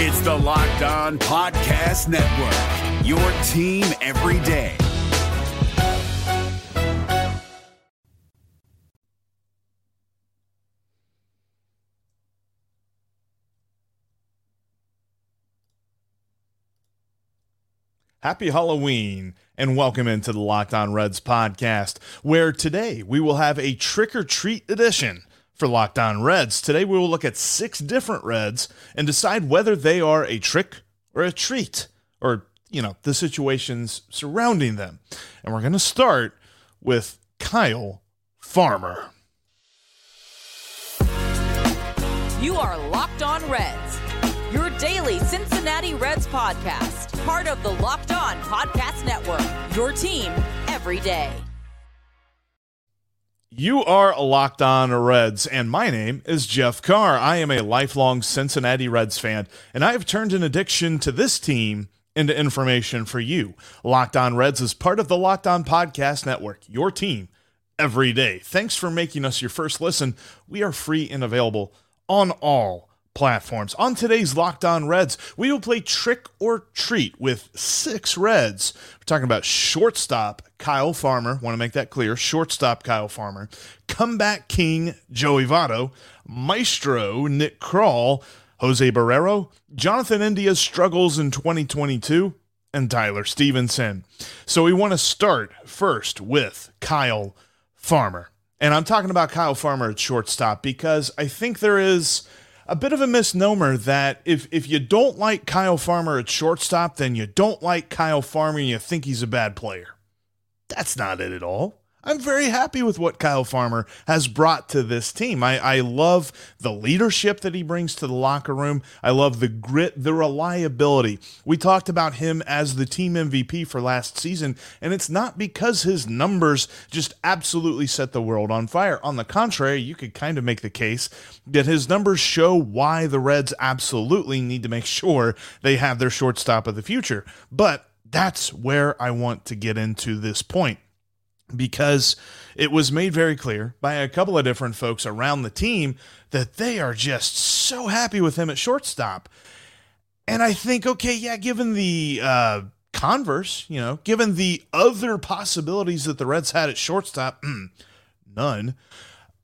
It's the Locked On Podcast Network, your team every day. Happy Halloween and welcome into the Locked On Reds podcast, where today we will have a trick or treat edition for Locked On Reds. Today we will look at six different Reds and decide whether they are a trick or a treat, or, you know, the situations surrounding them. And we're going to start with Kyle Farmer. You are Locked On Reds, your daily Cincinnati Reds podcast, part of the Locked On Podcast Network, your team every day. You are Locked On Reds, and my name is Jeff Carr. I am a lifelong Cincinnati Reds fan, and I have turned an addiction to this team into information for you. Locked On Reds is part of the Locked On Podcast Network, your team every day. Thanks for making us your first listen. We are free and available on all platforms. On today's Locked On Reds, we will play trick or treat with six Reds. We're talking about shortstop Kyle Farmer. Want to make that clear. Shortstop Kyle Farmer. Comeback King Joey Votto. Maestro Nick Krall. Jose Barrero. Jonathan India's struggles in 2022. And Tyler Stephenson. So we want to start first with Kyle Farmer. And I'm talking about Kyle Farmer at shortstop because I think there is a bit of a misnomer that if if you don't like Kyle Farmer at shortstop, then you don't like Kyle Farmer and you think he's a bad player. That's not it at all. I'm very happy with what Kyle Farmer has brought to this team. I, I love the leadership that he brings to the locker room. I love the grit, the reliability. We talked about him as the team MVP for last season, and it's not because his numbers just absolutely set the world on fire. On the contrary, you could kind of make the case that his numbers show why the Reds absolutely need to make sure they have their shortstop of the future. But that's where I want to get into this point because it was made very clear by a couple of different folks around the team that they are just so happy with him at shortstop. And I think, okay, yeah, given the uh, converse, you know, given the other possibilities that the Reds had at shortstop, none.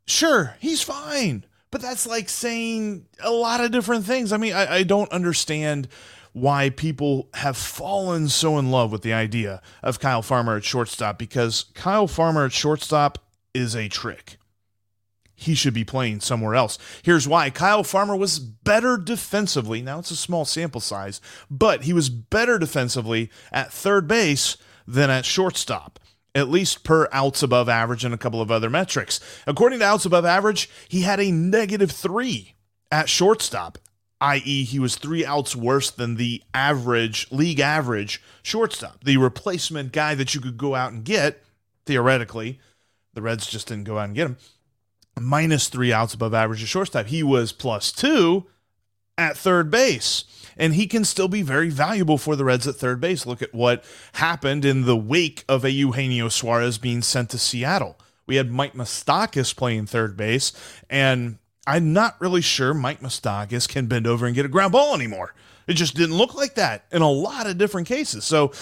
Sure, he's fine. But that's like saying a lot of different things. I mean, I, I don't understand why people have fallen so in love with the idea of Kyle Farmer at shortstop because Kyle Farmer at shortstop is a trick. He should be playing somewhere else. Here's why Kyle Farmer was better defensively. Now it's a small sample size, but he was better defensively at third base than at shortstop at least per outs above average and a couple of other metrics. According to outs above average, he had a negative three at shortstop i.e., he was three outs worse than the average, league average shortstop, the replacement guy that you could go out and get, theoretically. The Reds just didn't go out and get him. Minus three outs above average at shortstop. He was plus two at third base. And he can still be very valuable for the Reds at third base. Look at what happened in the wake of a Eugenio Suarez being sent to Seattle. We had Mike Moustakas playing third base, and I'm not really sure Mike Moustakas can bend over and get a ground ball anymore. It just didn't look like that in a lot of different cases. So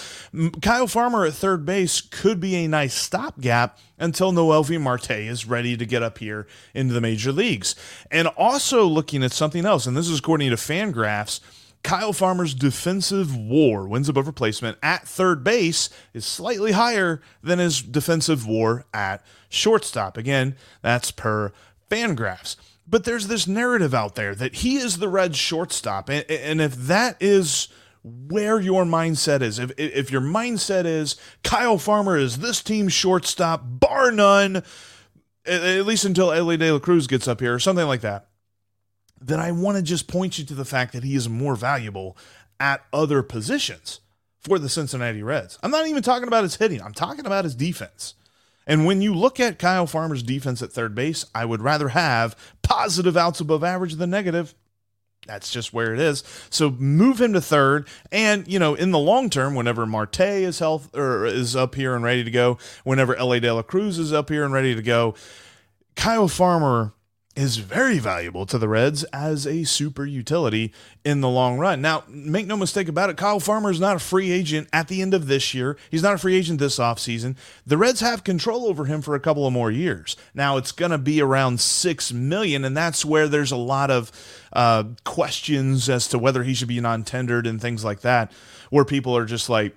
Kyle Farmer at third base could be a nice stopgap until Noelvi Marte is ready to get up here into the major leagues. And also looking at something else, and this is according to Fangraphs, Kyle Farmer's defensive war, wins above replacement at third base, is slightly higher than his defensive war at shortstop. Again, that's per Fangraphs but there's this narrative out there that he is the Reds shortstop. And, and if that is where your mindset is, if, if your mindset is Kyle Farmer is this team's shortstop, bar none, at least until Elly De La Cruz gets up here or something like that, then I want to just point you to the fact that he is more valuable at other positions for the Cincinnati Reds. I'm not even talking about his hitting, I'm talking about his defense. And when you look at Kyle Farmer's defense at third base, I would rather have positive outs above average than negative. That's just where it is. So move him to third, and you know, in the long term, whenever Marte is health or is up here and ready to go, whenever La De La Cruz is up here and ready to go, Kyle Farmer is very valuable to the Reds as a super utility in the long run. Now, make no mistake about it, Kyle Farmer is not a free agent at the end of this year. He's not a free agent this offseason. The Reds have control over him for a couple of more years. Now, it's going to be around 6 million and that's where there's a lot of uh, questions as to whether he should be non-tendered and things like that where people are just like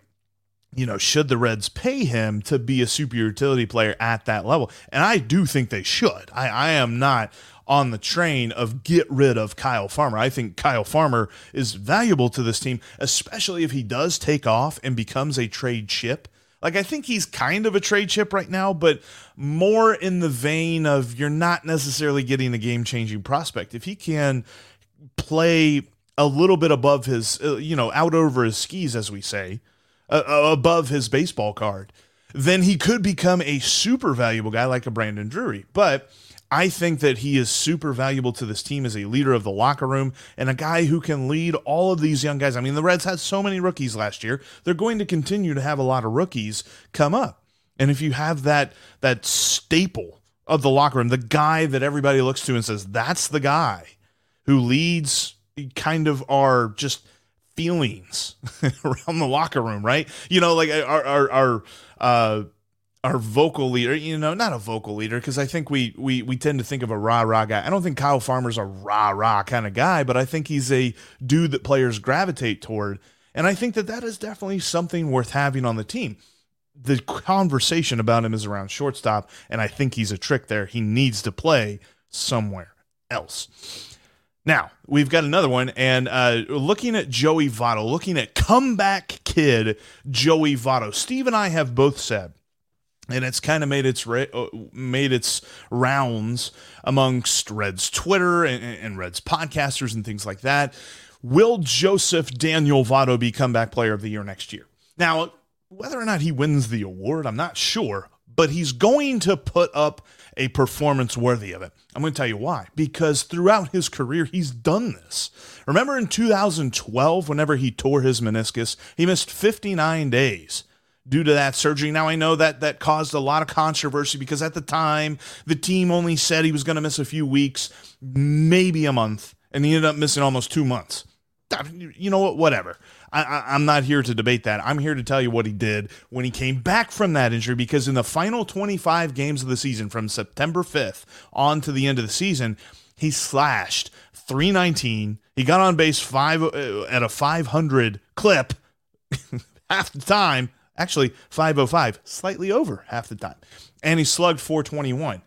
you know, should the Reds pay him to be a super utility player at that level? And I do think they should. I, I am not on the train of get rid of Kyle Farmer. I think Kyle Farmer is valuable to this team, especially if he does take off and becomes a trade chip. Like, I think he's kind of a trade chip right now, but more in the vein of you're not necessarily getting a game changing prospect. If he can play a little bit above his, uh, you know, out over his skis, as we say, uh, above his baseball card, then he could become a super valuable guy like a Brandon Drury. But I think that he is super valuable to this team as a leader of the locker room and a guy who can lead all of these young guys. I mean, the Reds had so many rookies last year. They're going to continue to have a lot of rookies come up. And if you have that that staple of the locker room, the guy that everybody looks to and says, that's the guy who leads kind of our just feelings around the locker room, right? You know, like our our our uh our vocal leader, you know, not a vocal leader, because I think we we we tend to think of a rah rah guy. I don't think Kyle Farmer's a rah rah kind of guy, but I think he's a dude that players gravitate toward, and I think that that is definitely something worth having on the team. The conversation about him is around shortstop, and I think he's a trick there. He needs to play somewhere else. Now, we've got another one, and uh, looking at Joey Votto, looking at comeback kid Joey Votto. Steve and I have both said, and it's kind of made its ra- uh, made its rounds amongst Reds Twitter and, and Reds podcasters and things like that. Will Joseph Daniel Votto be comeback player of the year next year? Now, whether or not he wins the award, I'm not sure, but he's going to put up a performance worthy of it. I'm going to tell you why. Because throughout his career, he's done this. Remember in 2012, whenever he tore his meniscus, he missed 59 days due to that surgery. Now, I know that that caused a lot of controversy because at the time, the team only said he was going to miss a few weeks, maybe a month, and he ended up missing almost two months. You know what? Whatever. I, am not here to debate that. I'm here to tell you what he did when he came back from that injury because in the final 25 games of the season, from September 5th on to the end of the season, he slashed 319. He got on base five uh, at a 500 clip half the time. Actually, 505, slightly over half the time. And he slugged 421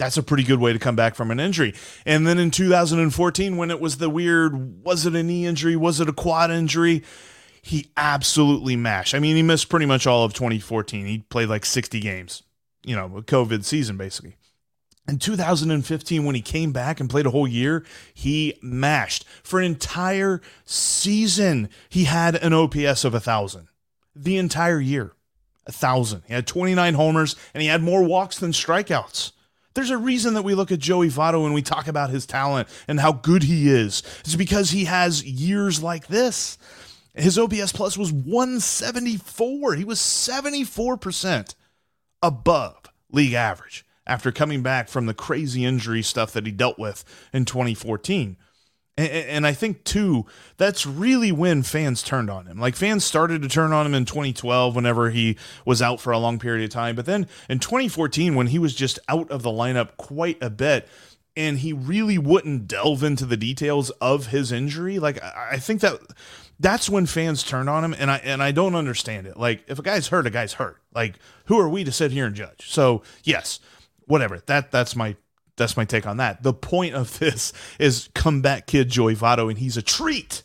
that's a pretty good way to come back from an injury. And then in 2014, when it was the weird, was it a knee injury? Was it a quad injury? He absolutely mashed. I mean, he missed pretty much all of 2014. He played like 60 games, you know, a COVID season basically. In 2015, when he came back and played a whole year, he mashed. For an entire season, he had an OPS of a 1,000. The entire year, a 1,000. He had 29 homers and he had more walks than strikeouts. There's a reason that we look at Joey Votto and we talk about his talent and how good he is. It's because he has years like this. His OPS plus was 174. He was 74% above league average after coming back from the crazy injury stuff that he dealt with in 2014. And, and, I think too, that's really when fans turned on him. Like fans started to turn on him in 2012 whenever he was out for a long period of time. But then in 2014, when he was just out of the lineup quite a bit, and he really wouldn't delve into the details of his injury, like I think that that's when fans turn on him and I and I don't understand it. Like if a guy's hurt, a guy's hurt. Like who are we to sit here and judge? So, yes, whatever. That that's my that's my take on that. The point of this is comeback kid Joey Votto, and he's a treat.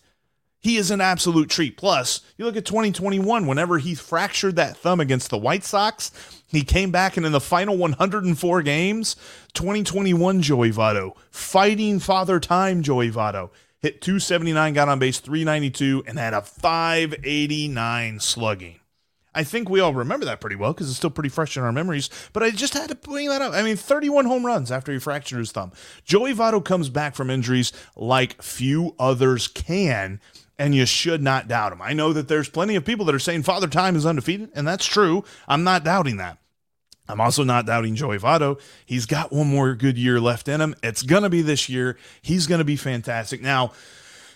He is an absolute treat. Plus, you look at 2021, whenever he fractured that thumb against the White Sox, he came back and in the final 104 games, 2021 Joey Votto, fighting father time Joey Votto, hit 279, got on base 392, and had a 589 slugging. I think we all remember that pretty well because it's still pretty fresh in our memories. But I just had to bring that up. I mean, 31 home runs after he fractured his thumb. Joey Votto comes back from injuries like few others can, and you should not doubt him. I know that there's plenty of people that are saying Father Time is undefeated, and that's true. I'm not doubting that. I'm also not doubting Joey Votto. He's got one more good year left in him. It's going to be this year. He's going to be fantastic. Now,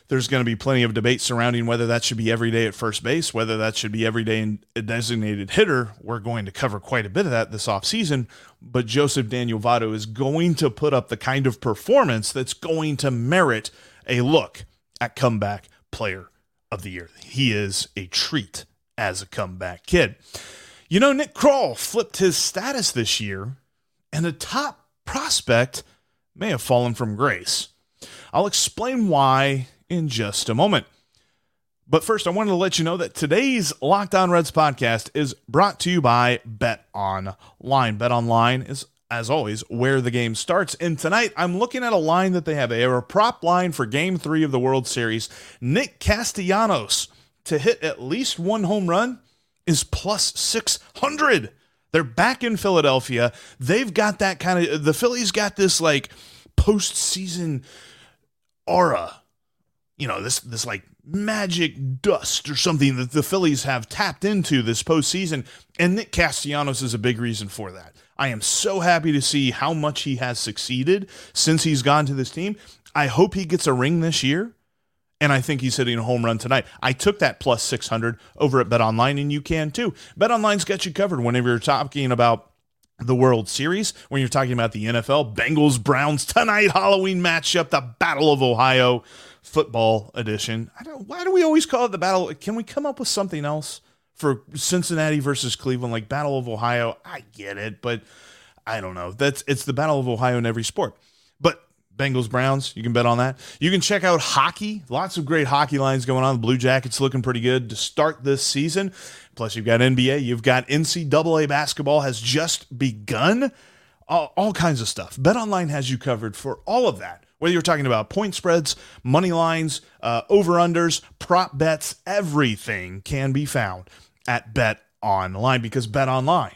there's going to be plenty of debate surrounding whether that should be every day at first base, whether that should be every day in a designated hitter. We're going to cover quite a bit of that this offseason, but Joseph Daniel Votto is going to put up the kind of performance that's going to merit a look at comeback player of the year. He is a treat as a comeback kid. You know, Nick Krall flipped his status this year, and a top prospect may have fallen from grace. I'll explain why in just a moment. But first, I wanted to let you know that today's Locked On Reds podcast is brought to you by Bet Online. Bet Online is, as always, where the game starts. And tonight, I'm looking at a line that they have. They have a prop line for Game Three of the World Series. Nick Castellanos to hit at least one home run is plus 600. They're back in Philadelphia. They've got that kind of, the Phillies got this like postseason aura, you know, this, this like magic dust or something that the Phillies have tapped into this postseason. And Nick Castellanos is a big reason for that. I am so happy to see how much he has succeeded since he's gone to this team. I hope he gets a ring this year and I think he's hitting a home run tonight. I took that plus 600 over at Bet Online, and you can too. Bet Online's got you covered whenever you're talking about the World Series, when you're talking about the NFL, Bengals, Browns, tonight, Halloween matchup, the Battle of Ohio football edition. Why do we always call it the Battle? Can we come up with something else for Cincinnati versus Cleveland, like Battle of Ohio? I get it, but I don't know. That's It's the Battle of Ohio in every sport. But Bengals Browns. You can bet on that. You can check out hockey. Lots of great hockey lines going on. The Blue Jackets looking pretty good to start this season. Plus, you've got NBA. You've got NCAA basketball has just begun. All, all kinds of stuff. Bet Online has you covered for all of that. Whether you're talking about point spreads, money lines, uh, over unders, prop bets, everything can be found at Bet Online because Bet Online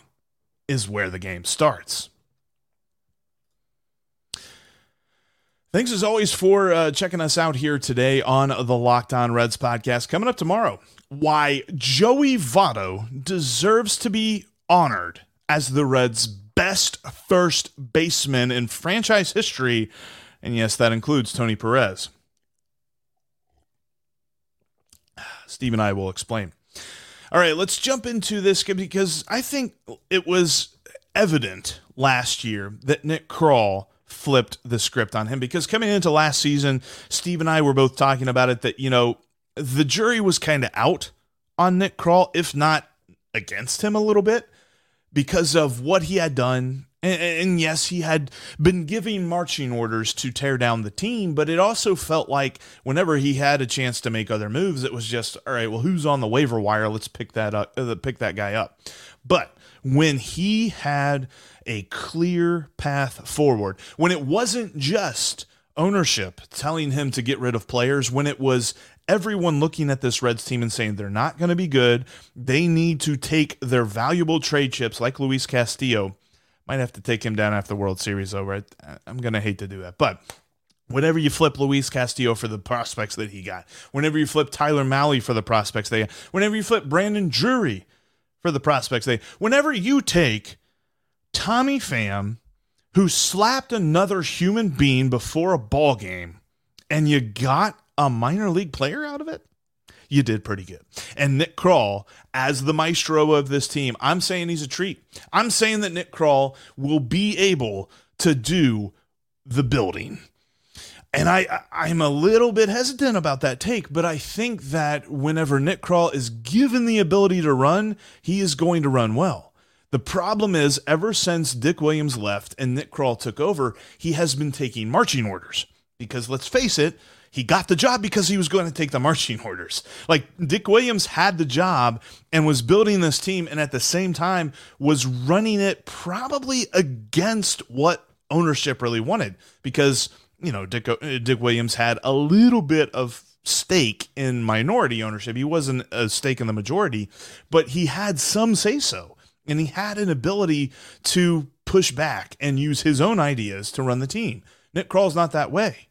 is where the game starts. Thanks as always for uh, checking us out here today on the Locked On Reds podcast. Coming up tomorrow, why Joey Votto deserves to be honored as the Reds' best first baseman in franchise history. And yes, that includes Tony Perez. Steve and I will explain. All right, let's jump into this because I think it was evident last year that Nick Krall flipped the script on him because coming into last season, Steve and I were both talking about it that, you know, the jury was kind of out on Nick Krall, if not against him a little bit, because of what he had done. And, and, yes, he had been giving marching orders to tear down the team, but it also felt like whenever he had a chance to make other moves, it was just all right. Well, who's on the waiver wire? Let's pick that up. Uh, pick that guy up. But when he had a clear path forward, when it wasn't just ownership telling him to get rid of players, when it was everyone looking at this Reds team and saying they're not going to be good, they need to take their valuable trade chips like Luis Castillo. Might have to take him down after the World Series over. I'm going to hate to do that, but Whenever you flip Luis Castillo for the prospects that he got, whenever you flip Tyler Mahle for the prospects they got, whenever you flip Brandon Drury for the prospects they, whenever you take Tommy Pham, who slapped another human being before a ball game, and you got a minor league player out of it, you did pretty good. And Nick Krall, as the maestro of this team, I'm saying he's a treat. I'm saying that Nick Krall will be able to do the building. And I, I'm a little bit hesitant about that take, but I think that whenever Nick Krall is given the ability to run, he is going to run well. The problem is, ever since Dick Williams left and Nick Krall took over, he has been taking marching orders. Because let's face it, he got the job because he was going to take the marching orders. Like Dick Williams had the job and was building this team, and at the same time was running it probably against what ownership really wanted. Because, you know, Dick, uh, Dick Williams had a little bit of stake in minority ownership. He wasn't a stake in the majority, but he had some say so and he had an ability to push back and use his own ideas to run the team. Nick Krall's not that way.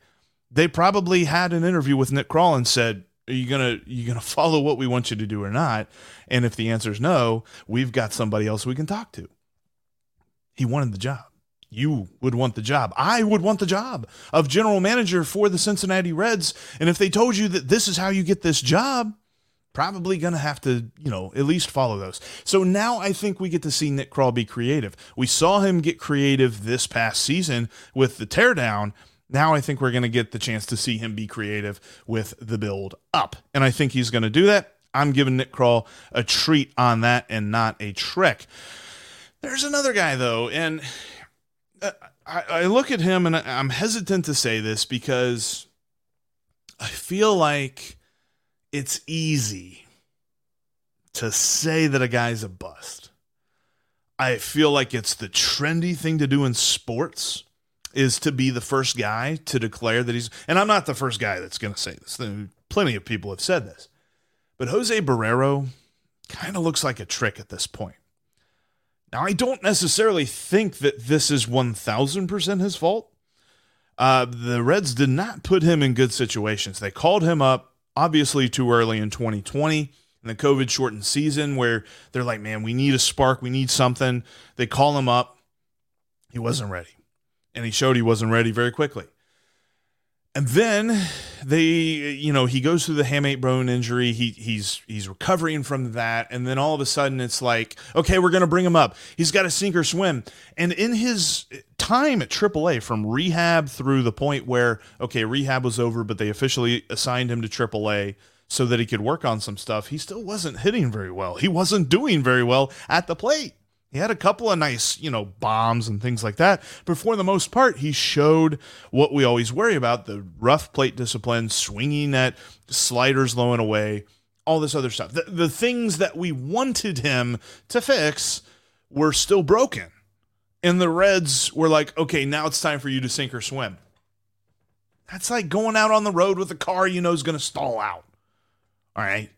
They probably had an interview with Nick Krall and said, "Are you gonna are you gonna follow what we want you to do or not?" And if the answer is no, we've got somebody else we can talk to. he wanted the job. You would want the job. I would want the job of general manager for the Cincinnati Reds. And if they told you that this is how you get this job, probably going to have to, you know, at least follow those. So now I think we get to see Nick Krall be creative. We saw him get creative this past season with the teardown. Now I think we're going to get the chance to see him be creative with the build up. And I think he's going to do that. I'm giving Nick Krall a treat on that and not a trick. There's another guy, though, and I, I look at him and I'm hesitant to say this because I feel like it's easy to say that a guy's a bust. I feel like it's the trendy thing to do in sports is to be the first guy to declare that he's and I'm not the first guy that's going to say this. Plenty of people have said this. But Jose Barrero kind of looks like a trick at this point. Now, I don't necessarily think that this is 1000% his fault. Uh, the Reds did not put him in good situations. They called him up obviously too early in 2020 in the COVID shortened season where they're like, man, we need a spark, we need something. They call him up. He wasn't ready. And he showed he wasn't ready very quickly. And then they, you know, he goes through the hamate bone injury. He he's he's recovering from that, and then all of a sudden it's like, okay, we're gonna bring him up. He's got to sink or swim. And in his time at AAA, from rehab through the point where okay, rehab was over, but they officially assigned him to AAA so that he could work on some stuff. He still wasn't hitting very well. He wasn't doing very well at the plate. He had a couple of nice, you know, bombs and things like that. But for the most part, he showed what we always worry about the rough plate discipline, swinging at sliders low and away, all this other stuff. The, the things that we wanted him to fix were still broken. And the Reds were like, okay, now it's time for you to sink or swim. That's like going out on the road with a car you know is going to stall out. All right.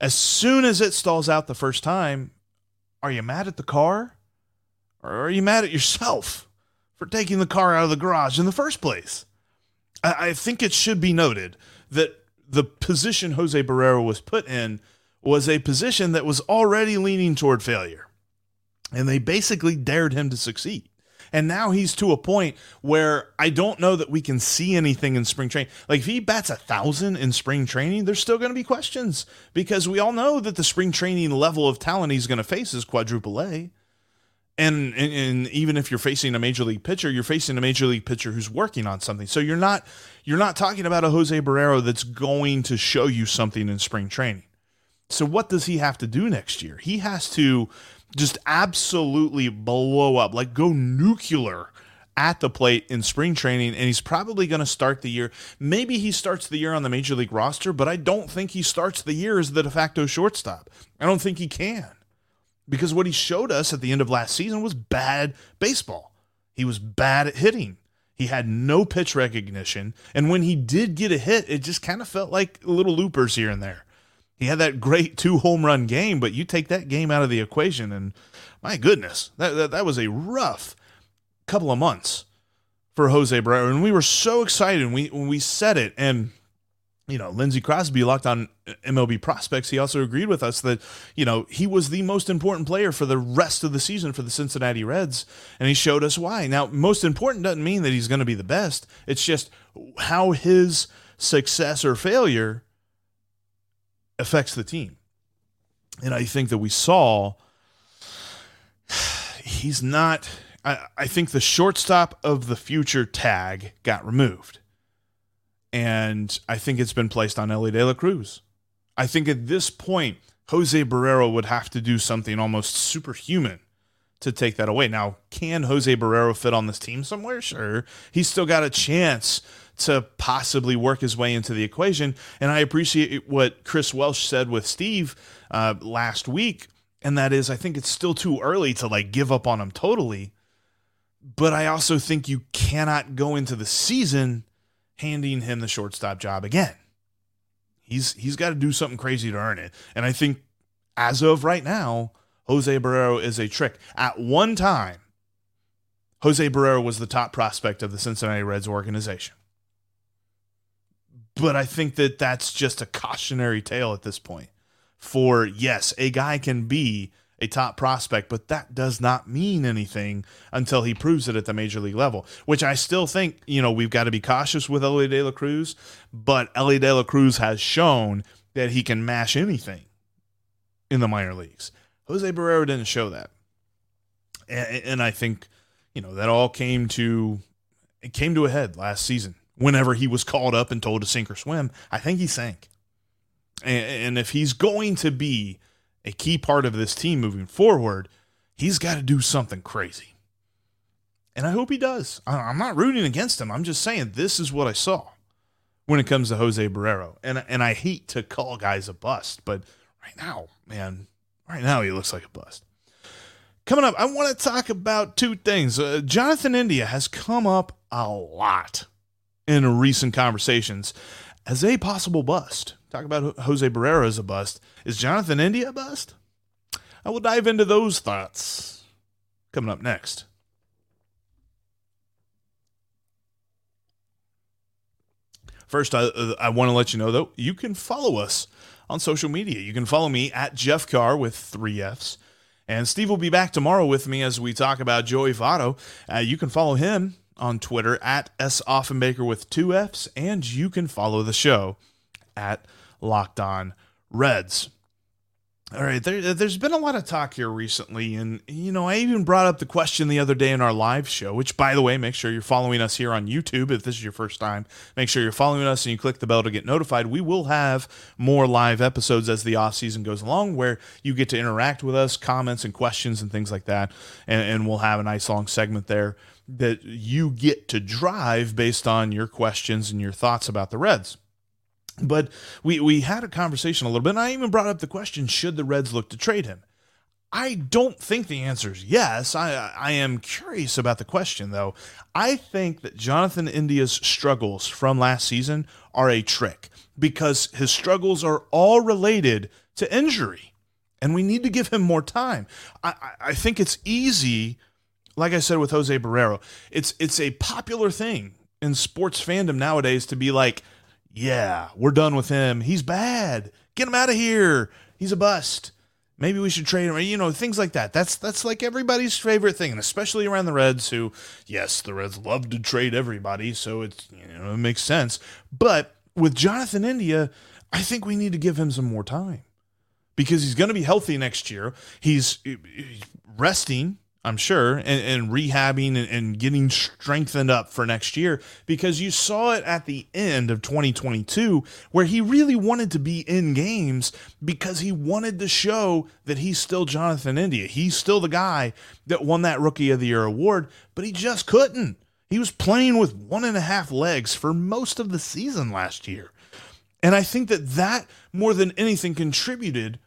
As soon as it stalls out the first time, are you mad at the car? Or are you mad at yourself for taking the car out of the garage in the first place? I, I think it should be noted that the position Jose Barrero was put in was a position that was already leaning toward failure. And they basically dared him to succeed. And now he's to a point where I don't know that we can see anything in spring training. Like if he bats a thousand in spring training, there's still going to be questions because we all know that the spring training level of talent he's going to face is quadruple A. And, and, and even if you're facing a major league pitcher, you're facing a major league pitcher who's working on something. So you're not you're not talking about a Jose Barrero that's going to show you something in spring training. So what does he have to do next year? He has to just absolutely blow up, like go nuclear at the plate in spring training, and he's probably going to start the year. Maybe he starts the year on the major league roster, but I don't think he starts the year as the de facto shortstop. I don't think he can because what he showed us at the end of last season was bad baseball. He was bad at hitting. He had no pitch recognition, and when he did get a hit, it just kind of felt like little loopers here and there. He had that great two home run game, but you take that game out of the equation, and my goodness, that, that, that was a rough couple of months for Jose Barrero. And we were so excited when we, when we said it. And, you know, Lindsay Crosby locked on MLB prospects. He also agreed with us that, you know, he was the most important player for the rest of the season for the Cincinnati Reds. And he showed us why. Now, most important doesn't mean that he's going to be the best, it's just how his success or failure affects the team. And I think that we saw he's not. I, I think the shortstop of the future tag got removed. And I think it's been placed on Elly De La Cruz. I think at this point, Jose Barrero would have to do something almost superhuman to take that away. Now, can Jose Barrero fit on this team somewhere? Sure. He's still got a chance to possibly work his way into the equation. And I appreciate what Chris Welsh said with Steve uh, last week, and that is I think it's still too early to like give up on him totally. But I also think you cannot go into the season handing him the shortstop job again. He's he's got to do something crazy to earn it. And I think as of right now, Jose Barrero is a trick. At one time, Jose Barrero was the top prospect of the Cincinnati Reds organization but I think that that's just a cautionary tale at this point. For yes, a guy can be a top prospect, but that does not mean anything until he proves it at the major league level, which I still think, you know, we've got to be cautious with Elly De La Cruz, but Elly De La Cruz has shown that he can mash anything in the minor leagues. Jose Barrero didn't show that. And, and I think, you know, that all came to it came to a head last season. Whenever he was called up and told to sink or swim, I think he sank. And, and if he's going to be a key part of this team moving forward, he's got to do something crazy. And I hope he does. I'm not rooting against him. I'm just saying this is what I saw when it comes to Jose Barrero. And and I hate to call guys a bust, but right now, man, right now he looks like a bust. Coming up, I want to talk about two things. Uh, Jonathan India has come up a lot in recent conversations as a possible bust. Talk about Jose Barrero as a bust. Is Jonathan India a bust? I will dive into those thoughts coming up next. First, I, I want to let you know, though, you can follow us on social media. You can follow me at Jeff Carr with three F's. And Steve will be back tomorrow with me as we talk about Joey Votto. Uh, you can follow him on Twitter at S. Offenbaker with two F's, and you can follow the show at Locked On Reds. All right, there, has been a lot of talk here recently, and you know, I even brought up the question the other day in our live show. Which, by the way, make sure you're following us here on YouTube if this is your first time. Make sure you're following us and you click the bell to get notified. We will have more live episodes as the off season goes along, where you get to interact with us, comments and questions and things like that, and, and we'll have a nice long segment there that you get to drive based on your questions and your thoughts about the Reds. But we we had a conversation a little bit, and I even brought up the question: Should the Reds look to trade him? I don't think the answer is yes. I I am curious about the question though. I think that Jonathan India's struggles from last season are a trick because his struggles are all related to injury, and we need to give him more time. I I think it's easy, like I said with Jose Barrero. It's it's a popular thing in sports fandom nowadays to be like yeah, we're done with him. He's bad. Get him out of here. He's a bust. Maybe we should trade him. You know, things like that. That's that's like everybody's favorite thing, and especially around the Reds, who, yes, the Reds love to trade everybody, so it's you know it makes sense. But with Jonathan India, I think we need to give him some more time because he's going to be healthy next year. He's, he's resting I'm sure, and, and rehabbing and, and, getting strengthened up for next year because you saw it at the end of 2022 where he really wanted to be in games because he wanted to show that he's still Jonathan India. He's still the guy that won that Rookie of the Year award, but he just couldn't. He was playing with one and a half legs for most of the season last year. And I think that that more than anything contributed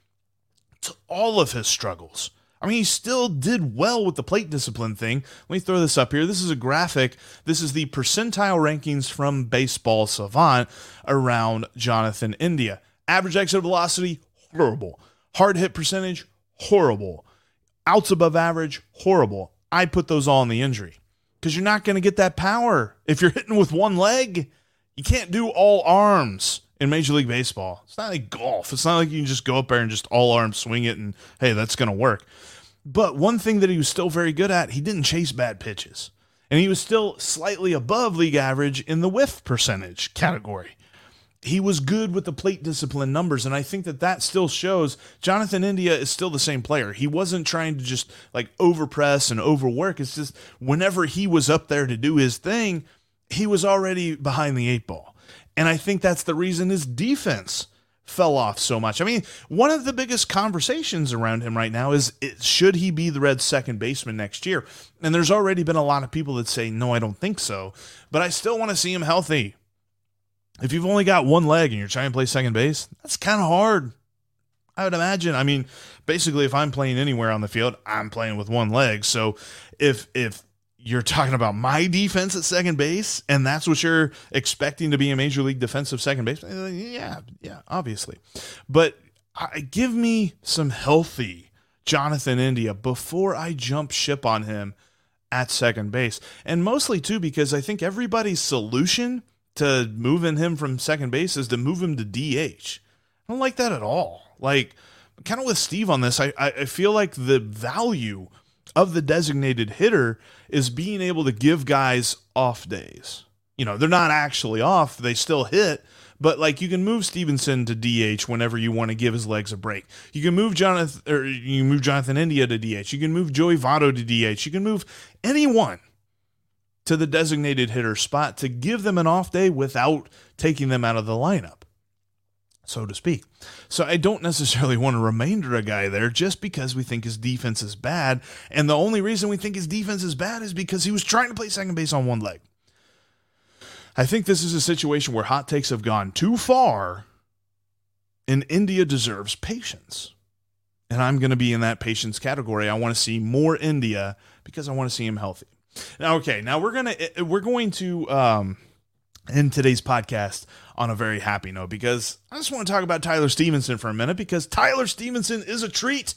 to all of his struggles. I mean, he still did well with the plate discipline thing. Let me throw this up here. This is a graphic. This is the percentile rankings from Baseball Savant around Jonathan India. Average exit velocity, horrible. Hard hit percentage, horrible. Outs above average, horrible. I put those all in the injury because you're not going to get that power if you're hitting with one leg. You can't do all arms in Major League Baseball. It's not like golf. It's not like you can just go up there and just all arm swing it and hey, that's going to work. But one thing that he was still very good at, he didn't chase bad pitches. And he was still slightly above league average in the whiff percentage category. He was good with the plate discipline numbers, and I think that that still shows Jonathan India is still the same player. He wasn't trying to just like overpress and overwork. It's just whenever he was up there to do his thing, he was already behind the eight ball. And I think that's the reason his defense fell off so much. I mean, one of the biggest conversations around him right now is should he be the Reds' second baseman next year? And there's already been a lot of people that say, no, I don't think so. But I still want to see him healthy. If you've only got one leg and you're trying to play second base, that's kind of hard. I would imagine. I mean, basically, if I'm playing anywhere on the field, I'm playing with one leg. So if if you're talking about my defense at second base, and that's what you're expecting to be a major league defensive second base. Uh, yeah, yeah, obviously. But I, give me some healthy Jonathan India before I jump ship on him at second base. And mostly, too, because I think everybody's solution to moving him from second base is to move him to DH. I don't like that at all. Like, kind of with Steve on this. I, I feel like the value of the designated hitter is being able to give guys off days. You know, they're not actually off, they still hit, but like you can move Stephenson to DH whenever you want to give his legs a break. You can move Jonathan or you move Jonathan India to DH. You can move Joey Votto to DH. You can move anyone to the designated hitter spot to give them an off day without taking them out of the lineup so to speak. So I don't necessarily want to remainder a guy there just because we think his defense is bad. And the only reason we think his defense is bad is because he was trying to play second base on one leg. I think this is a situation where hot takes have gone too far, and India deserves patience. And I'm going to be in that patience category. I want to see more India because I want to see him healthy. Now, okay, now we're gonna we're going to um, in today's podcast on a very happy note because I just want to talk about Tyler Stephenson for a minute because Tyler Stephenson is a treat.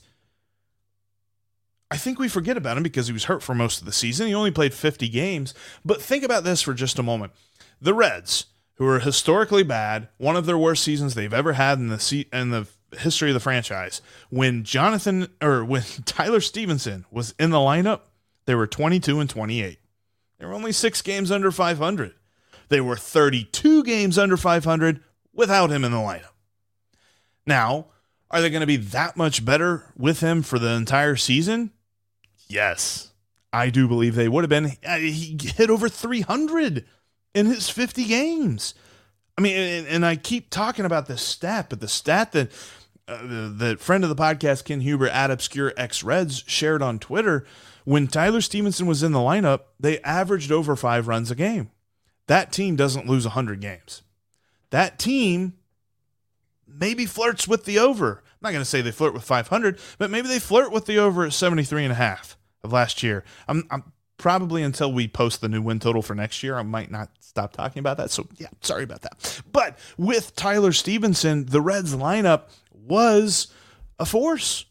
I think we forget about him because he was hurt for most of the season. He only played 50 games. But think about this for just a moment. The Reds, who are historically bad, one of their worst seasons they've ever had in the se- in the history of the franchise. When Jonathan or when Tyler Stephenson was in the lineup, they were 22 and 28. They were only 6 games under 500. They were 32 games under 500 without him in the lineup. Now, are they going to be that much better with him for the entire season? Yes, I do believe they would have been. Uh, he hit over 300 in his 50 games. I mean, and, and I keep talking about this stat, but the stat that uh, the, the friend of the podcast, Ken Huber, at Obscure X Reds, shared on Twitter when Tyler Stephenson was in the lineup, they averaged over five runs a game that team doesn't lose 100 games. That team maybe flirts with the over. I'm not going to say they flirt with 500, but maybe they flirt with the over at 73 and a half of last year. I'm, I'm probably until we post the new win total for next year, I might not stop talking about that. So, yeah, sorry about that. But with Tyler Stephenson, the Reds lineup was a force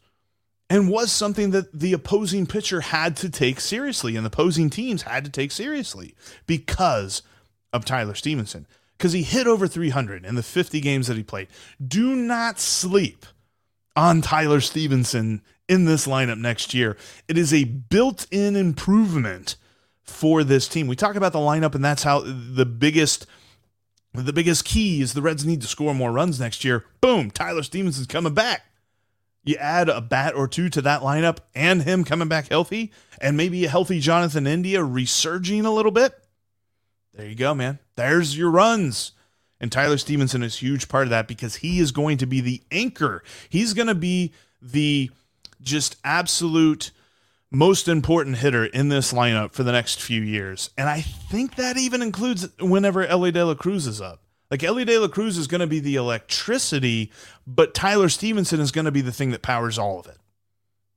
and was something that the opposing pitcher had to take seriously and the opposing teams had to take seriously because of Tyler Stephenson because he hit over 300 in the 50 games that he played. Do not sleep on Tyler Stephenson in this lineup next year. It is a built in improvement for this team. We talk about the lineup, and that's how the biggest. The biggest key is the Reds need to score more runs next year. Boom, Tyler Stephenson's coming back. You add a bat or two to that lineup and him coming back healthy, and maybe a healthy Jonathan India resurging a little bit there you go, man. There's your runs. And Tyler Stephenson is a huge part of that because he is going to be the anchor. He's going to be the just absolute most important hitter in this lineup for the next few years. And I think that even includes whenever Elly De La Cruz is up. Like Elly De La Cruz is going to be the electricity, but Tyler Stephenson is going to be the thing that powers all of it.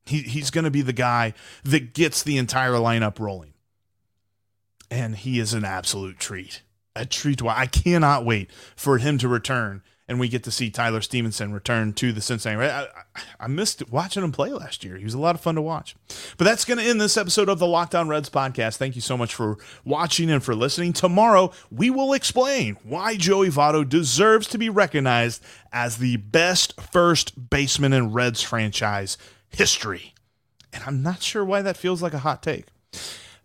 He, he's going to be the guy that gets the entire lineup rolling and he is an absolute treat. A treat. I cannot wait for him to return and we get to see Tyler Stephenson return to the Cincinnati. I, I, I, missed watching him play last year. He was a lot of fun to watch. But that's going to end this episode of the Locked On Reds podcast. Thank you so much for watching and for listening. Tomorrow, we will explain why Joey Votto deserves to be recognized as the best first baseman in Reds franchise history. And I'm not sure why that feels like a hot take.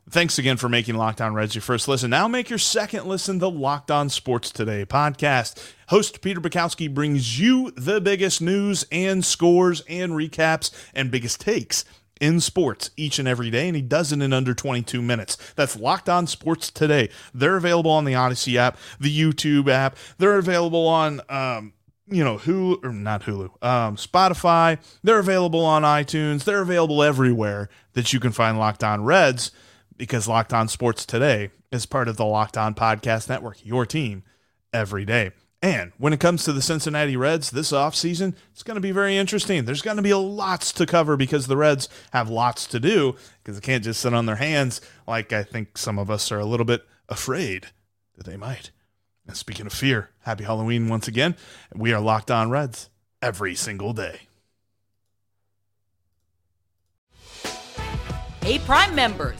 Thanks again for making Locked On Reds your first listen. Now make your second listen the Locked On Sports Today podcast. Host Peter Bukowski brings you the biggest news and scores and recaps and biggest takes in sports each and every day, and he does it in under 22 minutes. That's Locked On Sports Today. They're available on the Audacy app, the YouTube app. They're available on um, you know, Hulu or not Hulu, um, Spotify. They're available on iTunes. They're available everywhere that you can find Locked On Reds because Locked On Sports Today is part of the Locked On Podcast Network, your team every day. And when it comes to the Cincinnati Reds this offseason, it's going to be very interesting. There's going to be lots to cover because the Reds have lots to do because they can't just sit on their hands like I think some of us are a little bit afraid that they might. And speaking of fear, happy Halloween once again. We are Locked On Reds every single day. Hey, Prime members